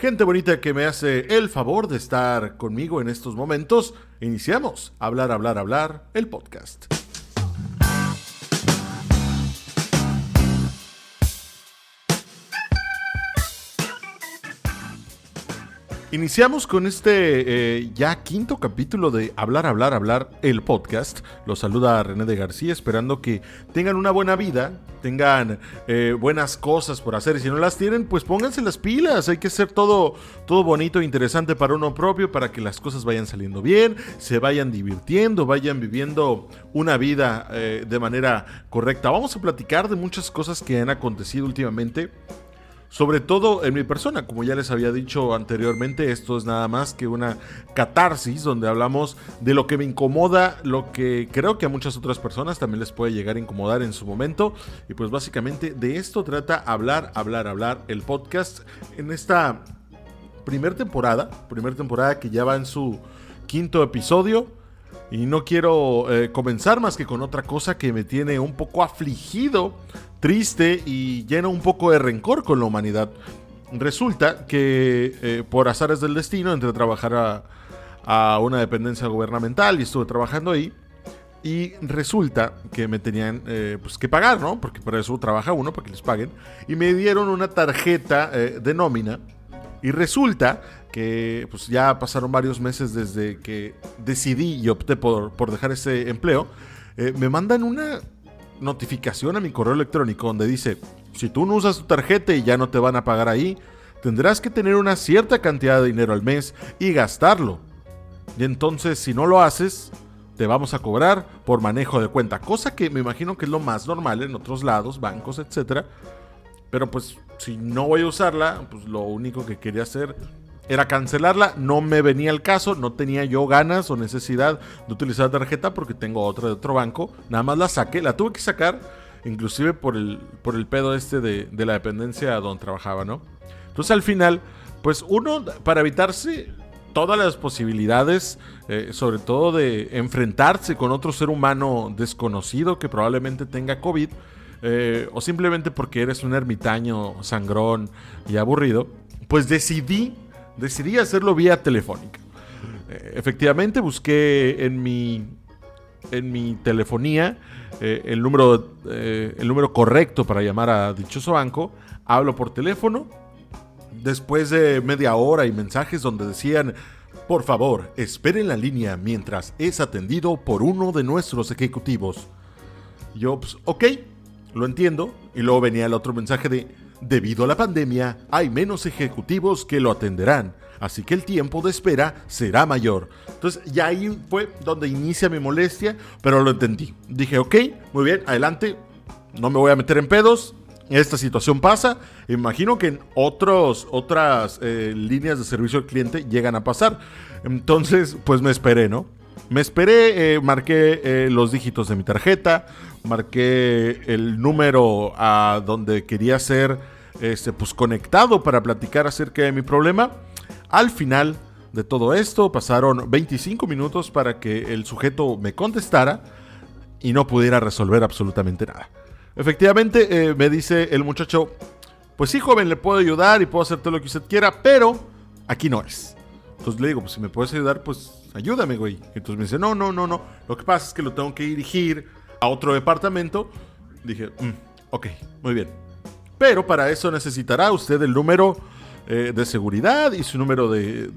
Gente bonita que me hace el favor de estar conmigo en estos momentos, iniciamos Hablar, Hablar, Hablar, el podcast. Iniciamos con este eh, ya quinto capítulo de Hablar, Hablar, Hablar, el podcast. Los saluda René de García, esperando que tengan una buena vida, tengan eh, buenas cosas por hacer. Y si no las tienen, pues pónganse las pilas. Hay que hacer todo, todo bonito e interesante para uno propio, para que las cosas vayan saliendo bien, se vayan divirtiendo, vayan viviendo una vida eh, de manera correcta. Vamos a platicar de muchas cosas que han acontecido últimamente sobre todo en mi persona, como ya les había dicho anteriormente, esto es nada más que una catarsis donde hablamos de lo que me incomoda, lo que creo que a muchas otras personas también les puede llegar a incomodar en su momento. Y pues básicamente de esto trata hablar, hablar, hablar el podcast en esta primera temporada, primera temporada que ya va en su quinto episodio. Y no quiero eh, comenzar más que con otra cosa que me tiene un poco afligido, triste y lleno un poco de rencor con la humanidad. Resulta que eh, por azares del destino entré a trabajar a, una dependencia gubernamental y estuve trabajando ahí. Y resulta que me tenían eh, pues que pagar, ¿no? Porque para eso trabaja uno, para que les paguen. Y me dieron una tarjeta de nómina. Y resulta que pues ya pasaron varios meses desde que decidí y opté por, por dejar ese empleo, eh, me mandan una notificación a mi correo electrónico donde dice, si tú no usas tu tarjeta y ya no te van a pagar ahí, tendrás que tener una cierta cantidad de dinero al mes y gastarlo. Y entonces si no lo haces, te vamos a cobrar por manejo de cuenta, cosa que me imagino que es lo más normal en otros lados, bancos, etc. Pero pues si no voy a usarla, pues lo único que quería hacer era cancelarla. No me venía el caso, no tenía yo ganas o necesidad de utilizar la tarjeta porque tengo otra de otro banco. Nada más la saqué, la tuve que sacar, inclusive por el, por el pedo este de, la dependencia donde trabajaba, ¿no? Entonces al final, pues uno, para evitarse todas las posibilidades, eh, sobre todo de enfrentarse con otro ser humano desconocido que probablemente tenga COVID, eh, o simplemente porque eres un ermitaño sangrón y aburrido, pues decidí decidí hacerlo vía telefónica. Eh, efectivamente, busqué en mi, en mi telefonía eh, el, número, el número correcto para llamar a dichoso banco. Hablo por teléfono. Después de media hora y mensajes donde decían, por favor, espere en la línea mientras es atendido por uno de nuestros ejecutivos. Yo, pues, ok, lo entiendo. Y luego venía el otro mensaje de, Debido a la pandemia, hay menos ejecutivos que lo atenderán, así que el tiempo de espera será mayor. Entonces, ya ahí fue donde inicia mi molestia, pero lo entendí. Dije, ok, muy bien, adelante, no me voy a meter en pedos. Esta situación pasa. Imagino que en otros, otras eh, líneas de servicio al cliente llegan a pasar. Entonces, pues me esperé, ¿no? Me esperé, eh, marqué eh, los dígitos de mi tarjeta, marqué el número a donde quería ser este, pues, conectado para platicar acerca de mi problema. Al final de todo esto pasaron 25 minutos para que el sujeto me contestara y no pudiera resolver absolutamente nada. Efectivamente, eh, me dice el muchacho, pues sí, joven, le puedo ayudar y puedo hacer todo lo que usted quiera, pero aquí no es. Entonces le digo, pues si me puedes ayudar, pues ayúdame, güey. Entonces me dice, no, no, no, no. Lo que pasa es que lo tengo que dirigir a otro departamento. Dije, mm, ok, muy bien. Pero para eso necesitará usted el número eh, de seguridad y su número de,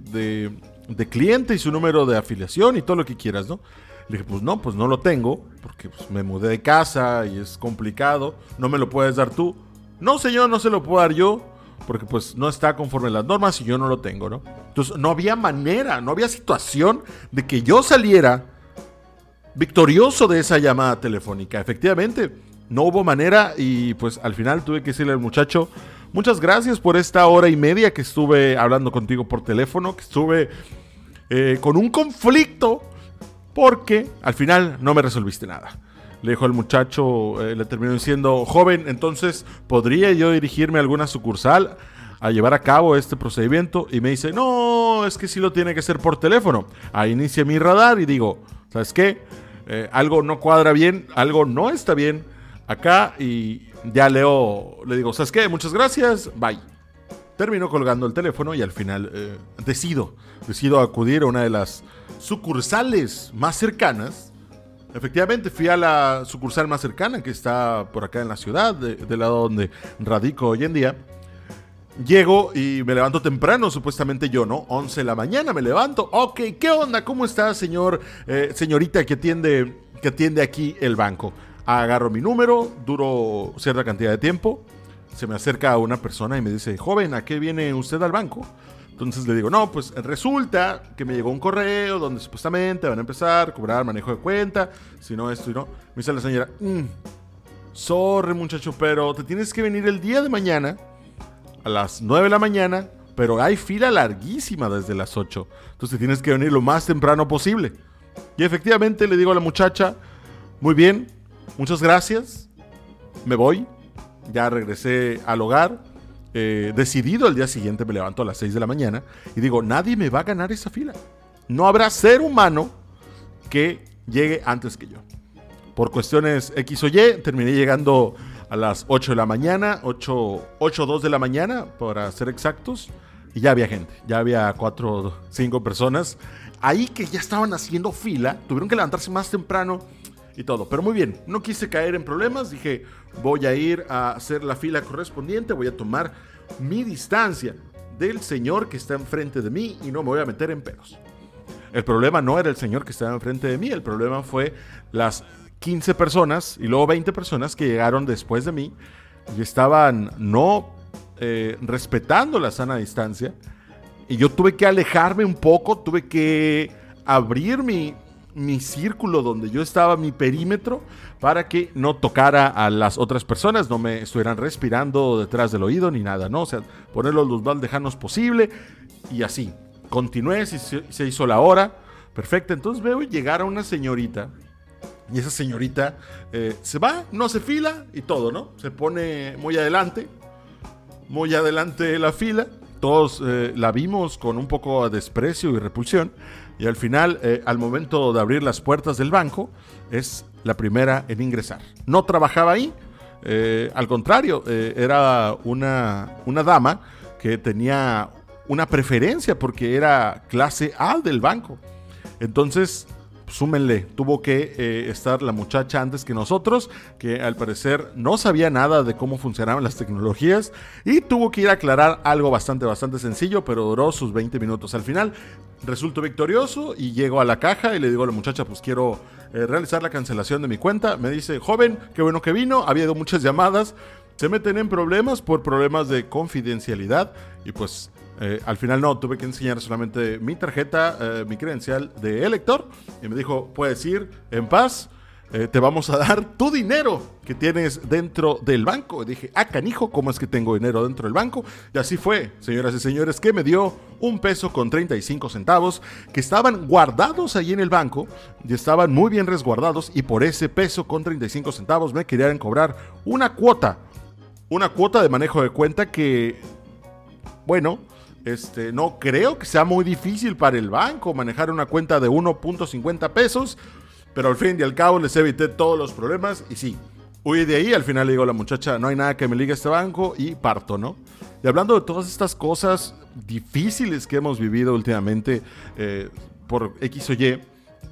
de, cliente y su número de afiliación y todo lo que quieras, ¿no? Le dije, pues no, pues no lo tengo, porque pues, me mudé de casa y es complicado. No me lo puedes dar tú. No, señor, no se lo puedo dar yo porque pues no está conforme a las normas y yo no lo tengo, ¿no? Entonces no había manera, no había situación de que yo saliera victorioso de esa llamada telefónica. Efectivamente, no hubo manera y pues al final tuve que decirle al muchacho, muchas gracias por esta hora y media que estuve hablando contigo por teléfono, que estuve eh, con un conflicto porque al final no me resolviste nada. Le dijo el muchacho, eh, le terminó diciendo, joven, entonces, ¿podría yo dirigirme a alguna sucursal a llevar a cabo este procedimiento? Y me dice, no, es que sí lo tiene que hacer por teléfono. Ahí inicia mi radar y digo, ¿sabes qué? Eh, algo no cuadra bien, algo no está bien acá y ya leo, le digo, ¿sabes qué? Muchas gracias, bye. termino colgando el teléfono y al final eh, decido, decido acudir a una de las sucursales más cercanas. Efectivamente, fui a la sucursal más cercana que está por acá en la ciudad, del lado donde radico hoy en día. Llego y me levanto temprano, supuestamente yo, ¿no? 11 de la mañana me levanto. Ok, ¿qué onda? ¿Cómo está, señor, eh, señorita que atiende, que atiende aquí el banco? Agarro mi número, duro cierta cantidad de tiempo, se me acerca una persona y me dice, joven, ¿a qué viene usted al banco? Entonces le digo, no, pues resulta que me llegó un correo donde supuestamente van a empezar a cobrar manejo de cuenta, si no esto y no. Me dice la señora, mm, sorry muchacho, pero te tienes que venir el día de mañana a las 9 de la mañana, pero hay fila larguísima desde las 8. Entonces tienes que venir lo más temprano posible. Y efectivamente le digo a la muchacha, muy bien, muchas gracias, me voy, ya regresé al hogar. Eh, decidido el día siguiente me levanto a las 6 de la mañana y digo, nadie me va a ganar esa fila. No habrá ser humano que llegue antes que yo. Por cuestiones X o Y, terminé llegando a las 8 de la mañana, 8, 8 2 de la mañana, para ser exactos. Y ya había gente, ya había 4 5 personas. Ahí que ya estaban haciendo fila, tuvieron que levantarse más temprano y todo. Pero muy bien, no quise caer en problemas, dije, voy a ir a hacer la fila correspondiente, voy a tomar mi distancia del señor que está enfrente de mí y no me voy a meter en pelos. El problema no era el señor que estaba enfrente de mí, el problema fue las 15 personas y luego 20 personas que llegaron después de mí y estaban no eh, respetando la sana distancia. Y yo tuve que alejarme un poco, tuve que abrir mi, mi círculo donde yo estaba, mi perímetro, para que no tocara a las otras personas, no me estuvieran respirando detrás del oído ni nada, ¿no? O sea, ponerlo lo más lejanos posible y así. Continué, se hizo la hora, perfecto. Entonces veo llegar a una señorita y esa señorita eh, se va, no se fila y todo, ¿no? Se pone muy adelante, muy adelante de la fila. Todos eh, la vimos con un poco de desprecio y repulsión. Y al final, eh, al momento de abrir las puertas del banco, es la primera en ingresar. No trabajaba ahí, eh, al contrario, eh, era una, una dama que tenía una preferencia porque era clase A del banco. Entonces, súmenle, tuvo que eh, estar la muchacha antes que nosotros, que al parecer no sabía nada de cómo funcionaban las tecnologías y tuvo que ir a aclarar algo bastante, bastante sencillo, pero duró sus 20 minutos. Al final resultó victorioso y llego a la caja y le digo a la muchacha, pues quiero eh, realizar la cancelación de mi cuenta. Me dice, joven, qué bueno que vino, había ido muchas llamadas, se meten en problemas por problemas de confidencialidad y pues eh, al final no, tuve que enseñar solamente mi tarjeta, eh, mi credencial de elector. Y me dijo, puedes ir en paz, eh, te vamos a dar tu dinero que tienes dentro del banco. Y dije, ah, canijo, ¿cómo es que tengo dinero dentro del banco? Y así fue, señoras y señores, que me dio un peso con 35 centavos que estaban guardados ahí en el banco y estaban muy bien resguardados. Y por ese peso con 35 centavos me querían cobrar una cuota. Una cuota de manejo de cuenta que, bueno, este, no creo que sea muy difícil para el banco manejar una cuenta de 1.50 pesos, pero al fin y al cabo les evité todos los problemas y sí, huí de ahí, al final le digo a la muchacha, no hay nada que me ligue a este banco y parto, ¿no? Y hablando de todas estas cosas difíciles que hemos vivido últimamente eh, por X o Y,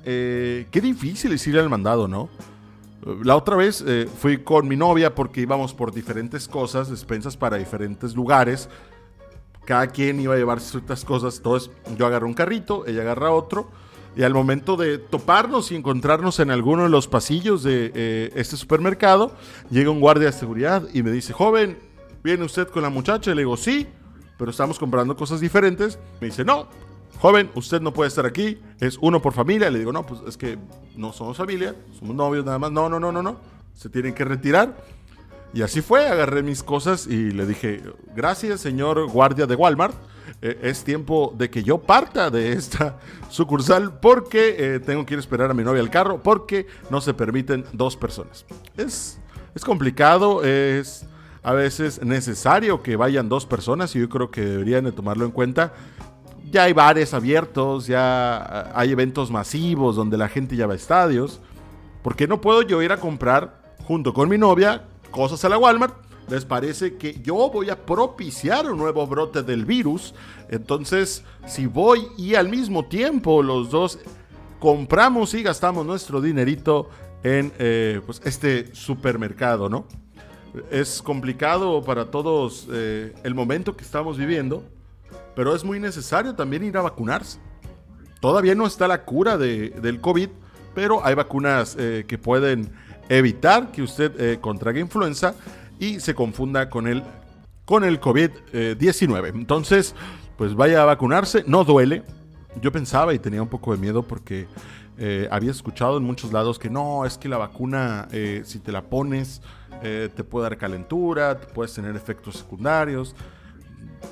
eh, qué difícil es ir al mandado, ¿no? La otra vez eh, fui con mi novia porque íbamos por diferentes cosas, despensas para diferentes lugares cada quien iba a llevar ciertas cosas. Entonces yo agarré un carrito, ella agarra otro. Y al momento de toparnos y encontrarnos en alguno de los pasillos de eh, este supermercado, llega un guardia de seguridad y me dice, joven, ¿viene usted con la muchacha? Y le digo, sí, pero estamos comprando cosas diferentes. Me dice, no, joven, usted no puede estar aquí, es uno por familia. Le digo, no, pues es que no somos familia, somos novios nada más. No, no, no, no, no, se tienen que retirar. Y así fue, agarré mis cosas y le dije, gracias señor guardia de Walmart, eh, es tiempo de que yo parta de esta sucursal porque eh, tengo que ir a esperar a mi novia al carro porque no se permiten dos personas. Es, es complicado, es a veces necesario que vayan dos personas y yo creo que deberían de tomarlo en cuenta. Ya hay bares abiertos, ya hay eventos masivos donde la gente ya va a estadios. porque no puedo yo ir a comprar junto con mi novia cosas a la Walmart les parece que yo voy a propiciar un nuevo brote del virus. Entonces, si voy y al mismo tiempo los dos compramos y gastamos nuestro dinerito en eh, pues este supermercado, ¿no? Es complicado para todos eh, el momento que estamos viviendo, pero es muy necesario también ir a vacunarse. Todavía no está la cura de, del COVID, pero hay vacunas eh, que pueden evitar que usted contraiga influenza y se confunda con el, con el COVID-19. Entonces, pues vaya a vacunarse, no duele. Yo pensaba y tenía un poco de miedo porque eh, había escuchado en muchos lados que no, es que la vacuna, eh, si te la pones, eh, te puede dar calentura, puedes tener efectos secundarios.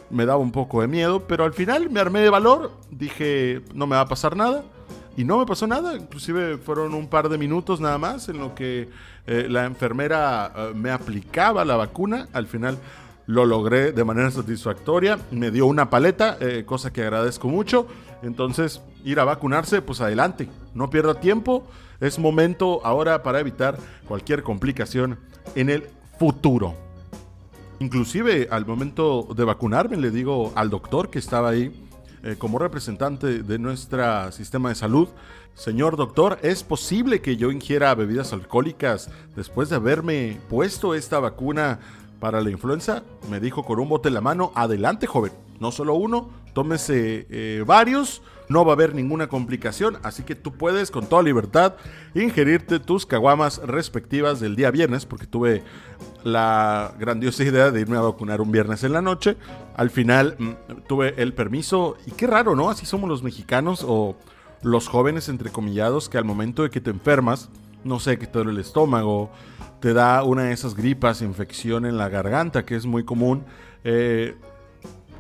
Me daba un poco de miedo, pero al final me armé de valor, dije, no me va a pasar nada. Y no me pasó nada, inclusive fueron un par de minutos nada más en lo que eh, la enfermera eh, me aplicaba la vacuna. Al final lo logré de manera satisfactoria, me dio una paleta, eh, cosa que agradezco mucho. Entonces, ir a vacunarse, pues adelante, no pierda tiempo, es momento ahora para evitar cualquier complicación en el futuro. Inclusive al momento de vacunarme le digo al doctor que estaba ahí, eh, como representante de nuestro sistema de salud, señor doctor, ¿es posible que yo ingiera bebidas alcohólicas después de haberme puesto esta vacuna para la influenza? Me dijo con un bote en la mano, adelante joven, no solo uno, tómese eh, varios, no va a haber ninguna complicación, así que tú puedes con toda libertad ingerirte tus caguamas respectivas del día viernes, porque tuve la grandiosa idea de irme a vacunar un viernes en la noche. Al final mm, tuve el permiso y qué raro, ¿no? Así somos los mexicanos o los jóvenes entrecomillados que al momento de que te enfermas, no sé, que te duele el estómago, te da una de esas gripas, infección en la garganta, que es muy común, eh,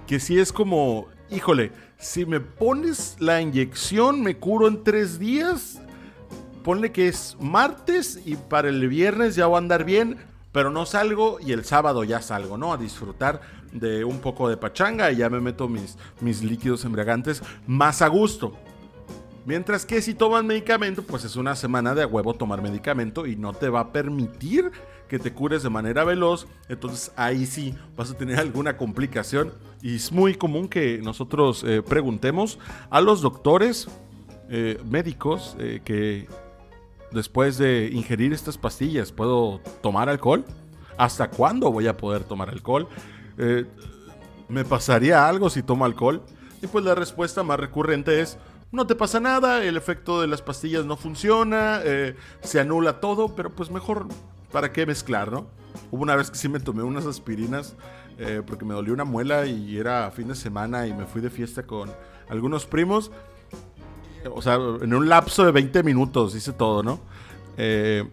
que si es como, híjole, si me pones la inyección me curo en tres días, ponle que es martes y para el viernes ya voy a andar bien, pero no salgo y el sábado ya salgo, ¿no? A disfrutar de un poco de pachanga y ya me meto mis, mis líquidos embriagantes más a gusto. Mientras que si tomas medicamento, pues es una semana de huevo tomar medicamento y no te va a permitir que te cures de manera veloz. Entonces ahí sí vas a tener alguna complicación. Y es muy común que nosotros eh, preguntemos a los doctores eh, médicos eh, que después de ingerir estas pastillas puedo tomar alcohol. ¿Hasta cuándo voy a poder tomar alcohol? ¿Me pasaría algo si tomo alcohol? Y pues la respuesta más recurrente es no te pasa nada, el efecto de las pastillas no funciona, se anula todo, pero pues mejor, ¿para qué mezclar, no? Hubo una vez que sí me tomé unas aspirinas eh, porque me dolió una muela y era fin de semana y me fui de fiesta con algunos primos. O sea, en un lapso de 20 minutos hice todo, ¿no? Eh,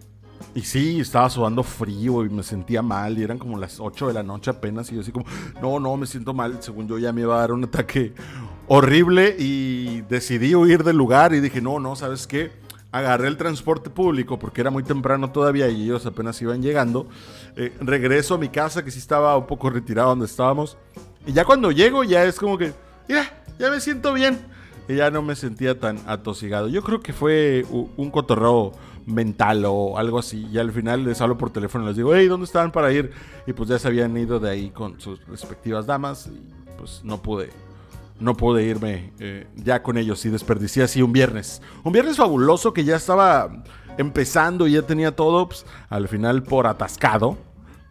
y sí, estaba sudando frío y me sentía mal y eran como las 8 de la noche apenas y yo así como, no, no, me siento mal, según yo ya me iba a dar un ataque horrible y decidí huir del lugar y dije, no, no, ¿sabes qué? Agarré el transporte público porque era muy temprano todavía y ellos apenas iban llegando. Eh, regreso a mi casa que sí estaba un poco retirado donde estábamos. Y ya cuando llego ya es como que, ya, ya me siento bien. Y ya no me sentía tan atosigado. Yo creo que fue un cotorreo mental o algo así. Y al final les hablo por teléfono y les digo, hey, ¿dónde estaban para ir? Y pues ya se habían ido de ahí con sus respectivas damas y pues no pude no pude irme eh, ya con ellos y desperdicié así un viernes. Un viernes fabuloso que ya estaba empezando y ya tenía todo. Pues, al final, por atascado,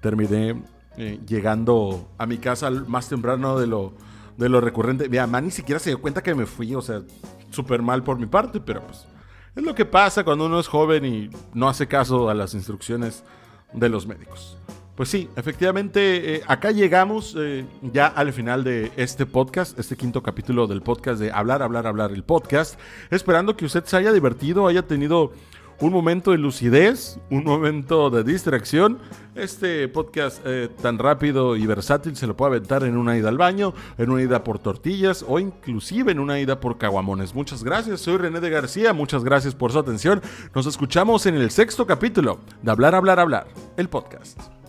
terminé eh, llegando a mi casa más temprano de lo, de lo recurrente. Mi mamá ni siquiera se dio cuenta que me fui, o sea, súper mal por mi parte, pero pues es lo que pasa cuando uno es joven y no hace caso a las instrucciones de los médicos. Pues sí, efectivamente, eh, acá llegamos eh, ya al final de este podcast, este quinto capítulo del podcast de Hablar, Hablar, Hablar, el podcast, esperando que usted se haya divertido, haya tenido un momento de lucidez, un momento de distracción. Este podcast eh, tan rápido y versátil se lo puede aventar en una ida al baño, en una ida por tortillas o inclusive en una ida por caguamones. Muchas gracias, soy René de García, muchas gracias por su atención. Nos escuchamos en el sexto capítulo de Hablar, Hablar, Hablar, el podcast.